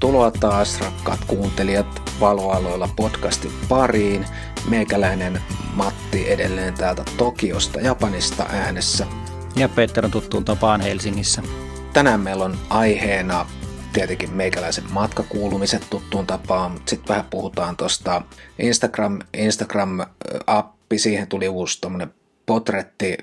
Tervetuloa taas rakkaat kuuntelijat Valoaloilla podcastin pariin. Meikäläinen Matti edelleen täältä Tokiosta, Japanista äänessä. Ja Peter on tuttuun tapaan Helsingissä. Tänään meillä on aiheena tietenkin meikäläisen matkakuulumiset tuttuun tapaan, mutta sitten vähän puhutaan tuosta Instagram, Instagram-appi, siihen tuli uusi potretti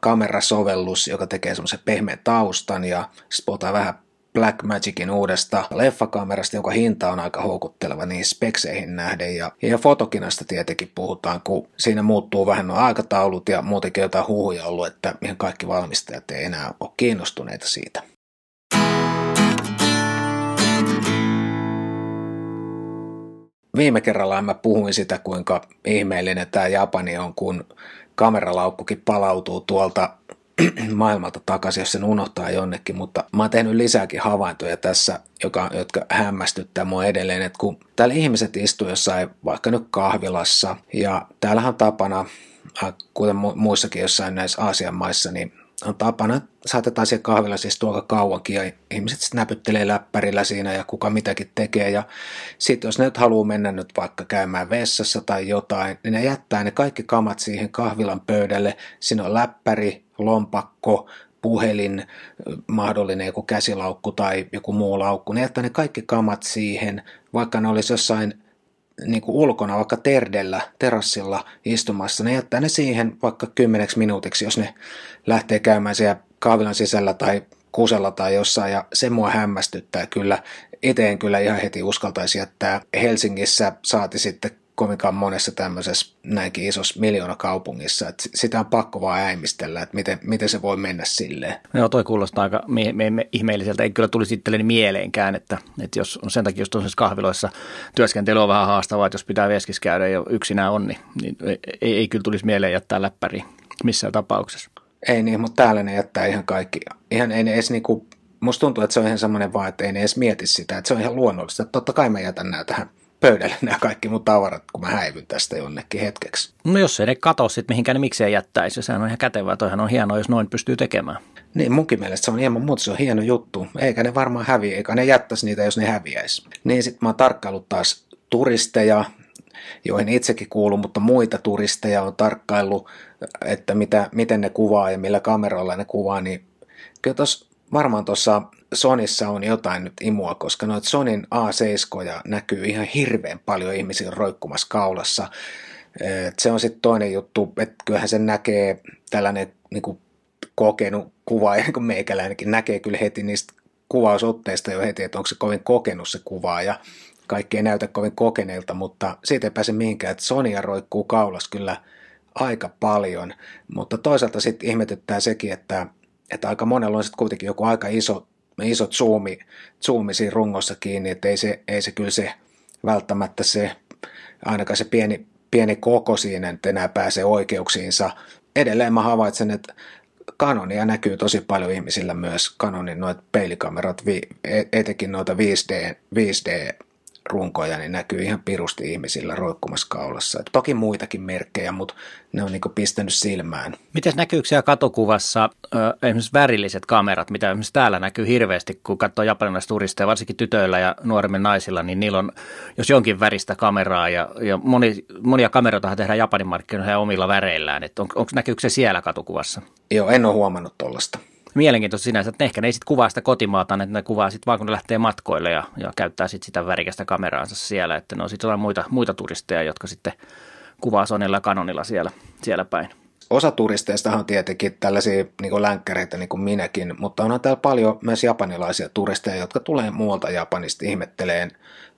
kamerasovellus, joka tekee semmoisen pehmeän taustan ja spotaa vähän Black Magicin uudesta leffakamerasta, jonka hinta on aika houkutteleva niin spekseihin nähden. Ja, ja fotokinasta tietenkin puhutaan, kun siinä muuttuu vähän nuo aikataulut ja muutenkin jotain huhuja ollut, että ihan kaikki valmistajat ei enää ole kiinnostuneita siitä. Viime kerralla mä puhuin sitä, kuinka ihmeellinen tämä Japani on, kun kameralaukkukin palautuu tuolta maailmalta takaisin, jos sen unohtaa jonnekin, mutta mä oon tehnyt lisääkin havaintoja tässä, joka, jotka hämmästyttää mua edelleen, että kun täällä ihmiset istuu jossain vaikka nyt kahvilassa, ja täällähän on tapana, äh, kuten muissakin jossain näissä Aasian maissa, niin on tapana, saatetaan siellä kahvilla siis tuoka kauankin ja ihmiset sitten näpyttelee läppärillä siinä ja kuka mitäkin tekee ja sitten jos ne nyt haluaa mennä nyt vaikka käymään vessassa tai jotain, niin ne jättää ne kaikki kamat siihen kahvilan pöydälle, siinä on läppäri, lompakko, puhelin, mahdollinen joku käsilaukku tai joku muu laukku, ne jättää ne kaikki kamat siihen, vaikka ne olisi jossain niin kuin ulkona, vaikka terdellä, terassilla istumassa, ne jättää ne siihen vaikka kymmeneksi minuutiksi, jos ne lähtee käymään siellä kahvilan sisällä tai kusella tai jossain, ja se mua hämmästyttää kyllä. Itse kyllä ihan heti uskaltaisi jättää. Helsingissä saati sitten kovinkaan monessa tämmöisessä näinkin isossa miljoonakaupungissa, että sitä on pakko vaan äimistellä, että miten, miten se voi mennä silleen. Joo, toi kuulostaa aika me, me, me, ihmeelliseltä. Ei kyllä tulisi itselleni mieleenkään, että, että jos on sen takia, jos tuollaisissa kahviloissa työskentely on vähän haastavaa, että jos pitää veskissä käydä ja yksinään on, niin, niin ei, ei kyllä tulisi mieleen jättää läppäri missään tapauksessa. Ei niin, mutta täällä ne jättää ihan kaikki. Ihan ei ne edes niinku, musta tuntuu, että se on ihan semmoinen vaan, että ei ne edes mieti sitä, että se on ihan luonnollista. Että totta kai mä jätän nämä tähän pöydälle nämä kaikki mun tavarat, kun mä häivyn tästä jonnekin hetkeksi. No jos ei ne kato sitten mihinkään, niin miksei jättäisi. Sehän on ihan kätevää. Toihan on hienoa, jos noin pystyy tekemään. Niin munkin mielestä se on hieman muuta, se on hieno juttu. Eikä ne varmaan häviä, eikä ne jättäisi niitä, jos ne häviäisi. Niin sitten mä oon tarkkaillut taas turisteja, joihin itsekin kuuluu, mutta muita turisteja on tarkkaillut, että mitä, miten ne kuvaa ja millä kameralla ne kuvaa, niin kyllä tuossa varmaan tuossa Sonissa on jotain nyt imua, koska noita Sonin A7 näkyy ihan hirveän paljon ihmisiä roikkumassa kaulassa. Se on sitten toinen juttu, että kyllähän sen näkee tällainen niin kuin kokenut kuvaaja, kuin meikäläinenkin näkee kyllä heti niistä kuvausotteista jo heti, että onko se kovin kokenut se kuvaaja. Kaikki ei näytä kovin kokeneilta, mutta siitä ei pääse mihinkään, että Sonia roikkuu kaulas kyllä aika paljon, mutta toisaalta sitten ihmetyttää sekin, että että aika monella on sitten kuitenkin joku aika iso, isot zoomi, zoomi siinä rungossa kiinni, että ei se, ei se kyllä se välttämättä se, ainakaan se pieni, pieni koko siinä että enää pääse oikeuksiinsa. Edelleen mä havaitsen, että Canonia näkyy tosi paljon ihmisillä myös, Canonin noita peilikamerat, e, etenkin noita 5D, 5D runkoja, niin näkyy ihan pirusti ihmisillä roikkumassa kaulassa. Et toki muitakin merkkejä, mutta ne on niinku pistänyt silmään. Miten näkyykö siellä katokuvassa ö, esimerkiksi värilliset kamerat, mitä esimerkiksi täällä näkyy hirveästi, kun katsoo japanilaisia turisteja, varsinkin tytöillä ja nuoremmilla naisilla, niin niillä on jos jonkin väristä kameraa ja, ja moni, monia kameroita tehdään Japanin markkinoilla omilla väreillään. on, onko näkyykö se siellä katukuvassa? Joo, en ole huomannut tuollaista mielenkiintoista sinänsä, että ehkä ne ei sitten kuvaa sitä kotimaata, että ne kuvaa sitten vaan kun ne lähtee matkoille ja, ja käyttää sitten sitä värikästä kameraansa siellä, että ne on sitten muita, muita turisteja, jotka sitten kuvaa Sonilla ja Canonilla siellä, siellä päin. Osa turisteista on tietenkin tällaisia niin länkkäreitä niin kuin minäkin, mutta on täällä paljon myös japanilaisia turisteja, jotka tulee muualta Japanista ihmetteleen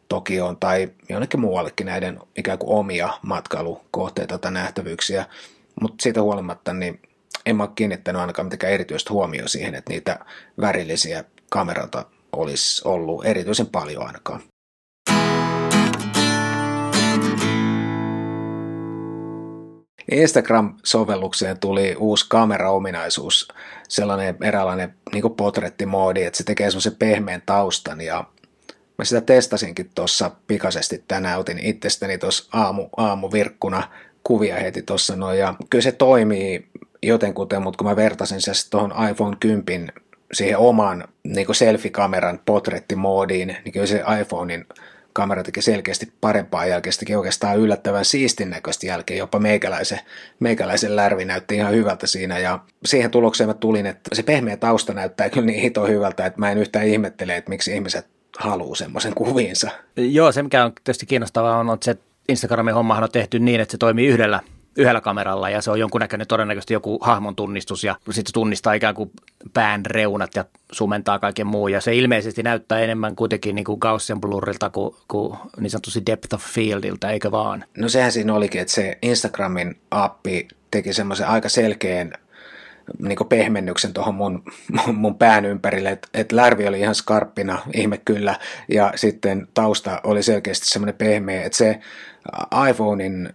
Tokioon tai jonnekin muuallekin näiden ikään kuin omia matkailukohteita tai nähtävyyksiä. Mutta siitä huolimatta niin en mä ole kiinnittänyt ainakaan mitenkään erityistä huomioon siihen, että niitä värillisiä kameroita olisi ollut erityisen paljon ainakaan. Instagram-sovellukseen tuli uusi kameraominaisuus, sellainen eräänlainen niin potrettimoodi, että se tekee semmoisen pehmeän taustan ja mä sitä testasinkin tuossa pikaisesti tänään, otin itsestäni tuossa aamu, aamuvirkkuna kuvia heti tuossa noin ja kyllä se toimii jotenkuten, mutta kun mä vertasin se tuohon iPhone 10 siihen oman niin selfie-kameran potrettimoodiin, niin kyllä se iPhonein kamera teki selkeästi parempaa jälkeen, oikeastaan yllättävän siistin näköistä jälkeen, jopa meikäläisen, meikäläisen lärvi näytti ihan hyvältä siinä ja siihen tulokseen mä tulin, että se pehmeä tausta näyttää kyllä niin hito hyvältä, että mä en yhtään ihmettele, että miksi ihmiset haluaa semmoisen kuviinsa. Joo, se mikä on tietysti kiinnostavaa on, että se Instagramin hommahan on tehty niin, että se toimii yhdellä yhdellä kameralla ja se on jonkunnäköinen todennäköisesti joku hahmon tunnistus ja sitten tunnistaa ikään kuin pään reunat ja sumentaa kaiken muu ja se ilmeisesti näyttää enemmän kuitenkin niin kuin Gaussian blurrilta kuin, kuin niin sanotusti depth of fieldiltä, eikö vaan? No sehän siinä olikin, että se Instagramin appi teki semmoisen aika selkeän niin pehmennyksen tuohon mun, mun pään ympärille, että et lärvi oli ihan skarppina, ihme kyllä, ja sitten tausta oli selkeästi semmoinen pehmeä, että se iPhonein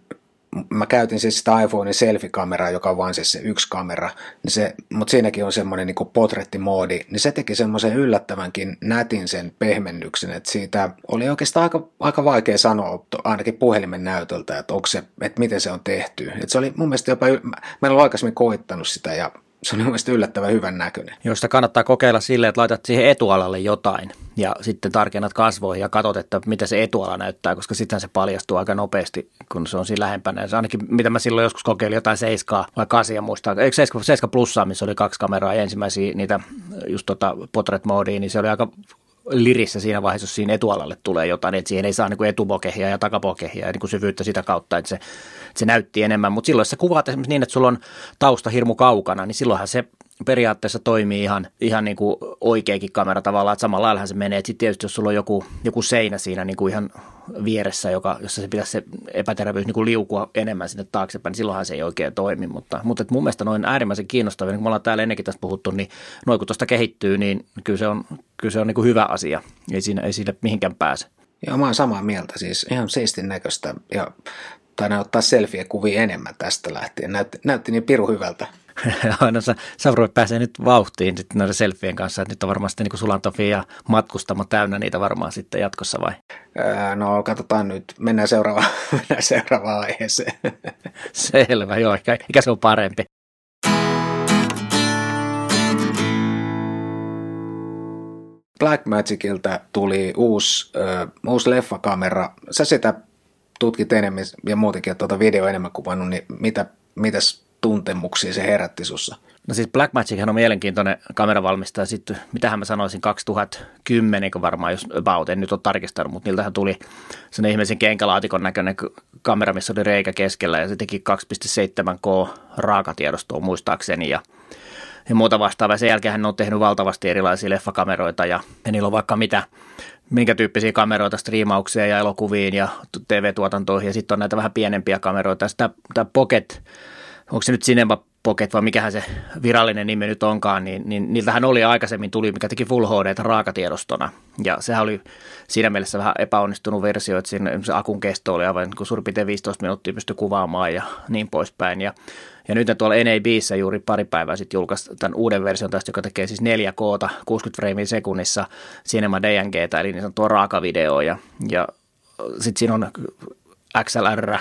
mä käytin siis sitä iPhonein selfie-kameraa, joka on vain siis se yksi kamera, niin se, mutta siinäkin on semmoinen niin portrettimoodi, niin se teki semmoisen yllättävänkin nätin sen pehmennyksen, että siitä oli oikeastaan aika, aika vaikea sanoa ainakin puhelimen näytöltä, että, onko se, että miten se on tehty. Että se oli mun mielestä jopa, mä en ole aikaisemmin koittanut sitä ja se on mielestäni yllättävän hyvän näköinen. Josta kannattaa kokeilla silleen, että laitat siihen etualalle jotain ja sitten tarkennat kasvoihin ja katsot, että mitä se etuala näyttää, koska sitten se paljastuu aika nopeasti, kun se on siinä lähempänä. Se ainakin, mitä mä silloin joskus kokeilin, jotain seiskaa vai kasia muistaa, eikö seiska, seiska plussaa, missä oli kaksi kameraa ja ensimmäisiä niitä just tota portrait modia, niin se oli aika lirissä siinä vaiheessa, jos siinä etualalle tulee jotain, että siihen ei saa niin etupokehia ja takapokehia ja niin kuin syvyyttä sitä kautta, että se, että se näytti enemmän. Mutta silloin, jos sä kuvaat esimerkiksi niin, että sulla on tausta hirmu kaukana, niin silloinhan se periaatteessa toimii ihan, ihan niin kuin oikeakin kamera tavallaan, että samalla lailla se menee. Sitten tietysti jos sulla on joku, joku seinä siinä niin kuin ihan vieressä, joka, jossa se pitäisi se epäterävyys niin kuin liukua enemmän sinne taaksepäin, niin silloinhan se ei oikein toimi. Mutta, mutta mun mielestä noin äärimmäisen kiinnostavia, niin kun me ollaan täällä ennenkin tästä puhuttu, niin noin kun tuosta kehittyy, niin kyllä se on, kyllä se on niin kuin hyvä asia. Ei, siinä, ei sille mihinkään pääse. Joo, mä oon samaa mieltä. Siis ihan seistin näköistä ja taidan ottaa selfie-kuvia enemmän tästä lähtien. Näytti, näytti niin piru hyvältä. no, Savroit pääsee nyt vauhtiin sitten noiden selfien kanssa, että nyt on varmasti niin Sulantofi ja matkustamo täynnä niitä varmaan sitten jatkossa vai? Öö, no katsotaan nyt, mennään seuraavaan, mennään seuraavaan aiheeseen. Selvä, joo, ehkä, ehkä se on parempi. Blackmagicilta tuli uusi, uh, uusi leffakamera. Sä sitä tutkit enemmän ja muutenkin, että tuota video enemmän kuvannut, niin mitä, mitäs tuntemuksia se herätti sussa? No siis Blackmagic on mielenkiintoinen kameravalmistaja. Sitten, mitähän mä sanoisin, 2010 varmaan, jos about, en nyt ole tarkistanut, mutta niiltähän tuli sen ihmisen kenkälaatikon näköinen kamera, missä oli reikä keskellä ja se teki 2.7K raakatiedostoa muistaakseni ja ja muuta vastaavaa. Sen jälkeen hän on tehnyt valtavasti erilaisia leffakameroita ja, ja niillä on vaikka mitä, minkä tyyppisiä kameroita striimauksia ja elokuviin ja TV-tuotantoihin ja sitten on näitä vähän pienempiä kameroita. Tämä Pocket onko se nyt Cinema Pocket vai mikähän se virallinen nimi nyt onkaan, niin, niin niiltähän oli aikaisemmin tuli, mikä teki Full HD raakatiedostona. Ja sehän oli siinä mielessä vähän epäonnistunut versio, että siinä akun kesto oli aivan kun suurin piirtein 15 minuuttia pystyi kuvaamaan ja niin poispäin. Ja, ja nyt tuolla NABissä juuri pari päivää sitten julkaisi tämän uuden version tästä, joka tekee siis 4K, 60 freimiä sekunnissa Cinema DNG, eli niin sanottua raakavideoa. Ja, ja sitten siinä on XLR,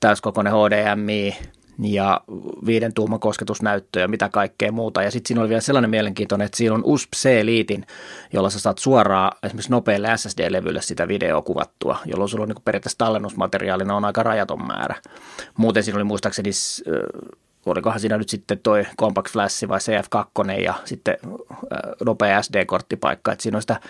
täyskokoinen HDMI, ja viiden tuuman kosketusnäyttö ja mitä kaikkea muuta. Ja sitten siinä oli vielä sellainen mielenkiintoinen, että siinä on USB-C-liitin, jolla sä saat suoraan esimerkiksi nopealle SSD-levylle sitä videoa kuvattua, jolloin sulla on niin periaatteessa tallennusmateriaalina on aika rajaton määrä. Muuten siinä oli muistaakseni, olikohan siinä nyt sitten toi Compact Flash vai CF2 ja sitten nopea SD-korttipaikka, että siinä on sitä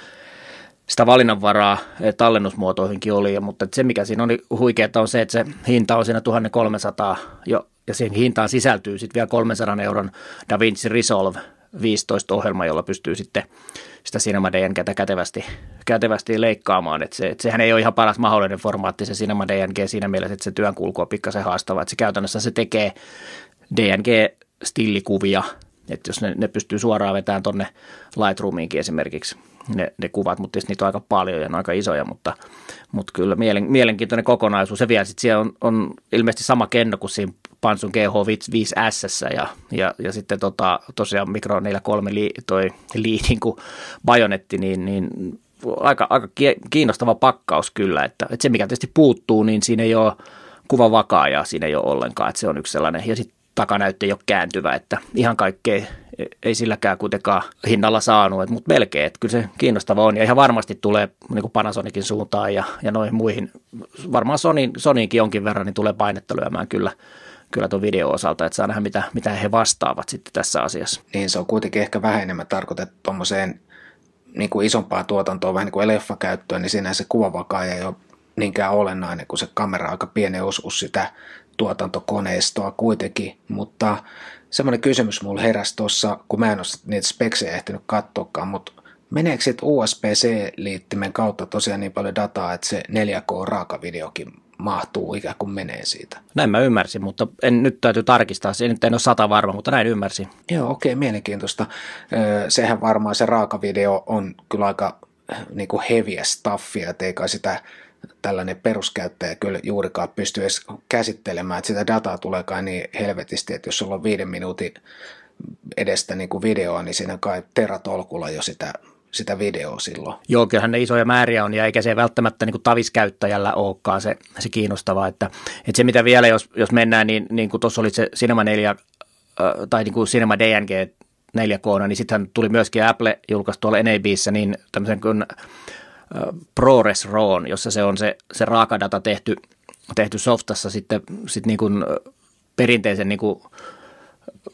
sitä valinnanvaraa tallennusmuotoihinkin oli, mutta se mikä siinä oli huikeaa on se, että se hinta on siinä 1300 jo, ja siihen hintaan sisältyy sitten vielä 300 euron DaVinci Resolve 15 ohjelma, jolla pystyy sitten sitä Cinema DNGtä kätevästi, kätevästi leikkaamaan. Et se, et sehän ei ole ihan paras mahdollinen formaatti se Cinema DNG siinä mielessä, että se työnkulku on pikkasen haastava. Et se käytännössä se tekee DNG-stillikuvia, että jos ne, ne pystyy suoraan vetämään tuonne Lightroomiinkin esimerkiksi ne, ne kuvat, mutta niitä on aika paljon ja ne on aika isoja, mutta, mutta kyllä mielen, mielenkiintoinen kokonaisuus. Se vielä sitten siellä on, on ilmeisesti sama kenno kuin siinä Pansun GH5S ja, ja, ja sitten tota, tosiaan Micro 43 li, liidin kuin bajonetti, niin, niin aika, aika kiinnostava pakkaus kyllä, että, että se mikä tietysti puuttuu, niin siinä ei ole kuva vakaa ja siinä ei ole ollenkaan, että se on yksi sellainen. Ja sitten takanäyttö ei ole kääntyvä, että ihan kaikkea ei silläkään kuitenkaan hinnalla saanut, mutta melkein, että kyllä se kiinnostava on ja ihan varmasti tulee niin kuin Panasonicin suuntaan ja, ja noihin muihin, varmaan Sony, Sonyinkin jonkin verran, niin tulee painetta lyömään kyllä, kyllä tuon video osalta, että saa nähdä mitä, mitä he vastaavat sitten tässä asiassa. Niin se on kuitenkin ehkä vähän enemmän tarkoitettu tuommoiseen niin kuin isompaa tuotantoa, vähän niin kuin leffakäyttöön, niin siinä se kuvavakaaja ei ole niinkään olennainen, kun se kamera aika pieni osuus sitä tuotantokoneistoa kuitenkin, mutta semmoinen kysymys mulla heräsi tuossa, kun mä en ole niitä speksejä ehtinyt katsoakaan, mutta meneekö sitten USB-C-liittimen kautta tosiaan niin paljon dataa, että se 4K-raakavideokin mahtuu ikään kuin menee siitä. Näin mä ymmärsin, mutta en nyt täytyy tarkistaa. Se nyt en ole sata varma, mutta näin ymmärsin. Joo, okei, okay, mielenkiintoista. Sehän varmaan se raakavideo on kyllä aika niin kuin heviä staffia, että ei kai sitä tällainen peruskäyttäjä kyllä juurikaan pysty edes käsittelemään, että sitä dataa tulee kai niin helvetisti, että jos sulla on viiden minuutin edestä niin kuin videoa, niin siinä kai teratolkulla jo sitä sitä videoa silloin. Joo, kyllähän ne isoja määriä on ja eikä se välttämättä niin kuin taviskäyttäjällä olekaan se, se kiinnostavaa. Että, että se mitä vielä, jos, jos mennään, niin, niin kuin tuossa oli se Cinema 4 tai niin kuin Cinema DNG 4K, niin sitten tuli myöskin Apple julkaistu tuolla NABissä niin tämmöisen kuin ProRes RAWn, jossa se on se, se raakadata tehty, tehty softassa sitten sit niin kuin perinteisen niin kuin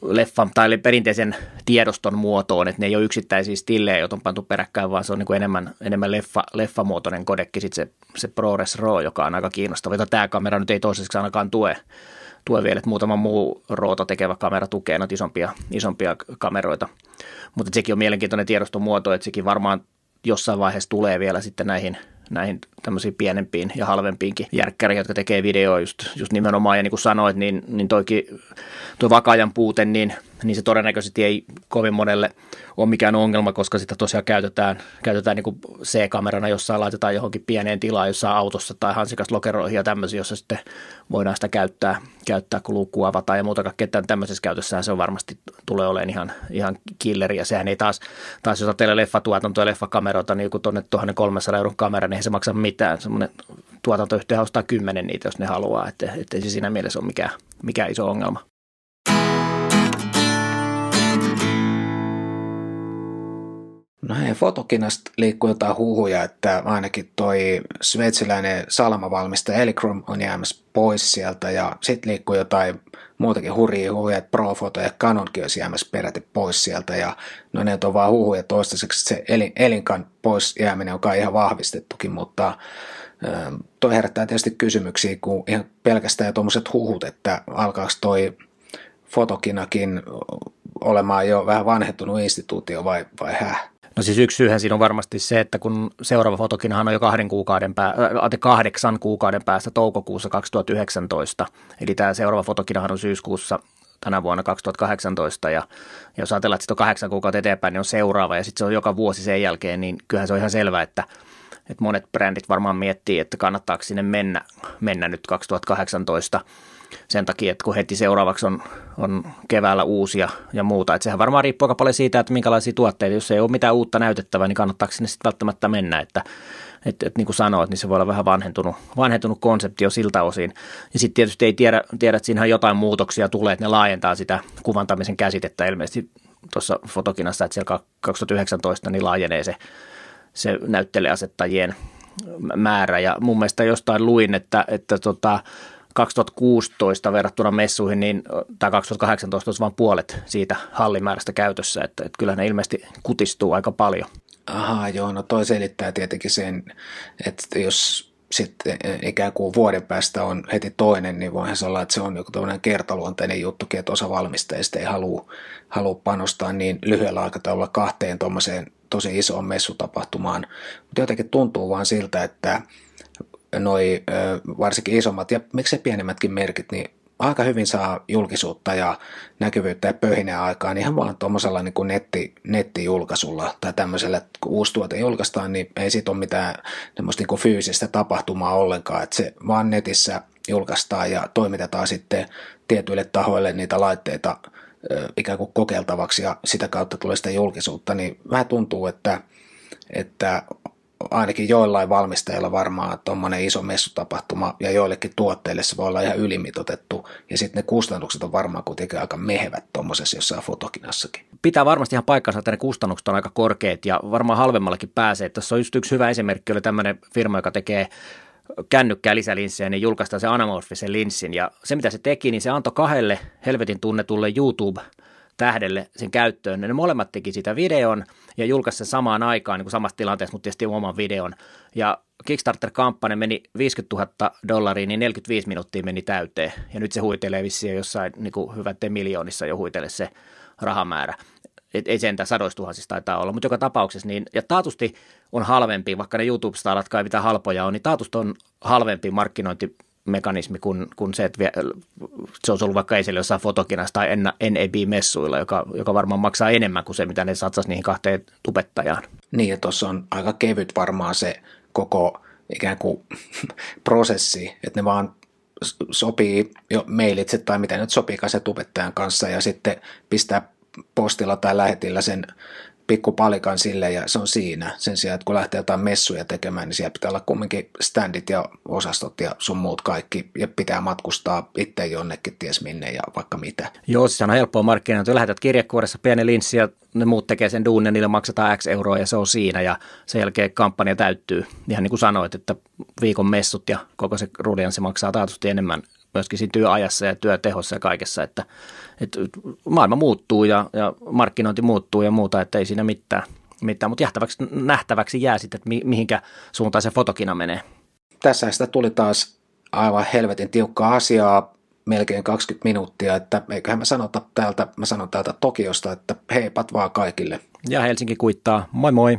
leffan tai perinteisen tiedoston muotoon, että ne ei ole yksittäisiä stillejä, joita on pantu peräkkäin, vaan se on niin kuin enemmän, enemmän leffa, leffamuotoinen kodekki, sitten se, se ProRes RAW, joka on aika kiinnostava, jota tämä kamera nyt ei toiseksi ainakaan tue, tue vielä, että muutama muu roota tekevä kamera tukee noita isompia, isompia kameroita. Mutta sekin on mielenkiintoinen tiedoston muoto, että sekin varmaan jossain vaiheessa tulee vielä sitten näihin, näihin tämmöisiin pienempiin ja halvempiinkin järkkäriin, jotka tekee videoa just, just nimenomaan. Ja niin kuin sanoit, niin, niin toikin, tuo vakaajan puute, niin, niin se todennäköisesti ei kovin monelle ole mikään ongelma, koska sitä tosiaan käytetään, käytetään niin C-kamerana, jossa laitetaan johonkin pieneen tilaan jossain autossa tai hansikas lokeroihin ja tämmöisiä, jossa sitten voidaan sitä käyttää, käyttää kun luukku avataan ja muuta kaikkea tämmöisessä käytössään se on varmasti tulee olemaan ihan, ihan killeri ja sehän ei taas, taas jos ajattelee leffatuotantoa ja leffakameroita, niin joku tuonne 1300 euron kamera, niin ei se maksa mitään. Semmoinen tuotantoyhtiö ostaa kymmenen niitä, jos ne haluaa, että, että ei se siinä mielessä ole mikään, mikään iso ongelma. No hei, fotokinasta liikkuu jotain huhuja, että ainakin toi sveitsiläinen salmavalmistaja Elicrom on jäämässä pois sieltä ja sitten liikkuu jotain muutakin hurjia huhuja, että Profoto ja Canonkin olisi jäämässä peräti pois sieltä ja no ne on vaan huhuja toistaiseksi, se elin, elinkan pois jääminen on kai ihan vahvistettukin, mutta toi herättää tietysti kysymyksiä, kun ihan pelkästään tuommoiset huhut, että alkaako toi fotokinakin olemaan jo vähän vanhettunut instituutio vai, vai häh? No siis yksi syyhän siinä on varmasti se, että kun seuraava fotokinahan on jo kahden kuukauden pää, äh, kahdeksan kuukauden päästä toukokuussa 2019, eli tämä seuraava fotokinahan on syyskuussa tänä vuonna 2018 ja, ja jos ajatellaan, että sitten on kahdeksan kuukautta eteenpäin, niin on seuraava ja sitten se on joka vuosi sen jälkeen, niin kyllähän se on ihan selvää, että, että monet brändit varmaan miettii, että kannattaako sinne mennä, mennä nyt 2018 sen takia, että kun heti seuraavaksi on, on keväällä uusia ja muuta. Että sehän varmaan riippuu aika paljon siitä, että minkälaisia tuotteita. Jos ei ole mitään uutta näytettävää, niin kannattaako sinne sitten välttämättä mennä. Että, että, että niin kuin sanoit, niin se voi olla vähän vanhentunut, vanhentunut konsepti jo siltä osin. Ja sitten tietysti ei tiedä, tiedä, että siinähän jotain muutoksia tulee, että ne laajentaa sitä kuvantamisen käsitettä ilmeisesti tuossa fotokinassa, että siellä 2019 niin laajenee se, se näytteleasettajien määrä. Ja mun mielestä jostain luin, että, että tota, 2016 verrattuna messuihin, niin, tai 2018 olisi vain puolet siitä hallimäärästä käytössä, että, että kyllä ne ilmeisesti kutistuu aika paljon. Aha, joo, no toi selittää tietenkin sen, että jos sitten ikään kuin vuoden päästä on heti toinen, niin voihan se olla, että se on joku tämmöinen kertaluonteinen juttukin, että osa valmistajista ei halua, halua panostaa niin lyhyellä aikataululla kahteen tuommoiseen tosi isoon messutapahtumaan. Mutta jotenkin tuntuu vaan siltä, että noi varsinkin isommat ja miksei pienemmätkin merkit, niin aika hyvin saa julkisuutta ja näkyvyyttä ja pöhinää aikaan. Ihan vaan tuommoisella niin kuin netti, nettijulkaisulla tai tämmöisellä, kun uusi tuote julkaistaan, niin ei siitä ole mitään niin kuin fyysistä tapahtumaa ollenkaan, että se vaan netissä julkaistaan ja toimitetaan sitten tietyille tahoille niitä laitteita ikään kuin kokeiltavaksi ja sitä kautta tulee sitä julkisuutta, niin vähän tuntuu, että, että ainakin joillain valmistajilla varmaan tuommoinen iso messutapahtuma ja joillekin tuotteille se voi olla ihan ylimitotettu ja sitten ne kustannukset on varmaan kuitenkin aika mehevät tuommoisessa jossain fotokinassakin. Pitää varmasti ihan paikkansa, että ne kustannukset on aika korkeat ja varmaan halvemmallakin pääsee. Tässä on just yksi hyvä esimerkki, oli tämmöinen firma, joka tekee kännykkää lisälinssejä, niin julkaistaan se anamorfisen linssin. Ja se, mitä se teki, niin se antoi kahdelle helvetin tunnetulle YouTube tähdelle sen käyttöön. Ne molemmat teki sitä videon ja julkaisi sen samaan aikaan niin kuin samassa tilanteessa, mutta tietysti oman videon. Ja Kickstarter-kampanja meni 50 000 dollaria, niin 45 minuuttia meni täyteen. Ja nyt se huitelee vissiin jossain niin kuin hyvät miljoonissa jo huitele se rahamäärä. Et ei sentään sadoista tuhansista taitaa olla, mutta joka tapauksessa, niin, ja taatusti on halvempi, vaikka ne YouTube-starat kai mitä halpoja on, niin taatusti on halvempi markkinointi mekanismi kuin, kuin se, että se on ollut vaikka esille jossain fotokinassa tai NAB-messuilla, joka, joka varmaan maksaa enemmän kuin se, mitä ne satsasi niihin kahteen tubettajaan. Niin, ja tuossa on aika kevyt varmaan se koko ikään kuin prosessi, että ne vaan sopii jo mailitse tai mitä nyt sopii se tubettajan kanssa ja sitten pistää postilla tai lähetillä sen pikkupalikan sille ja se on siinä. Sen sijaan, että kun lähtee jotain messuja tekemään, niin siellä pitää olla kumminkin standit ja osastot ja sun muut kaikki ja pitää matkustaa itse jonnekin ties minne ja vaikka mitä. Joo, siis on helppoa markkinointia. Lähetät kirjekuoressa pieni linssi ja ne muut tekee sen duunin, niille maksetaan X euroa ja se on siinä ja sen jälkeen kampanja täyttyy. Ihan niin kuin sanoit, että viikon messut ja koko se se maksaa taatusti enemmän myöskin siinä työajassa ja työtehossa ja kaikessa, että, että maailma muuttuu ja, ja markkinointi muuttuu ja muuta, että ei siinä mitään, mitään. mutta nähtäväksi, nähtäväksi jää sitten, että mihinkä suuntaan se fotokina menee. Tässä sitä tuli taas aivan helvetin tiukkaa asiaa, melkein 20 minuuttia, että eiköhän mä sanota täältä, mä sanon täältä Tokiosta, että heipat vaan kaikille. Ja Helsinki kuittaa, moi moi!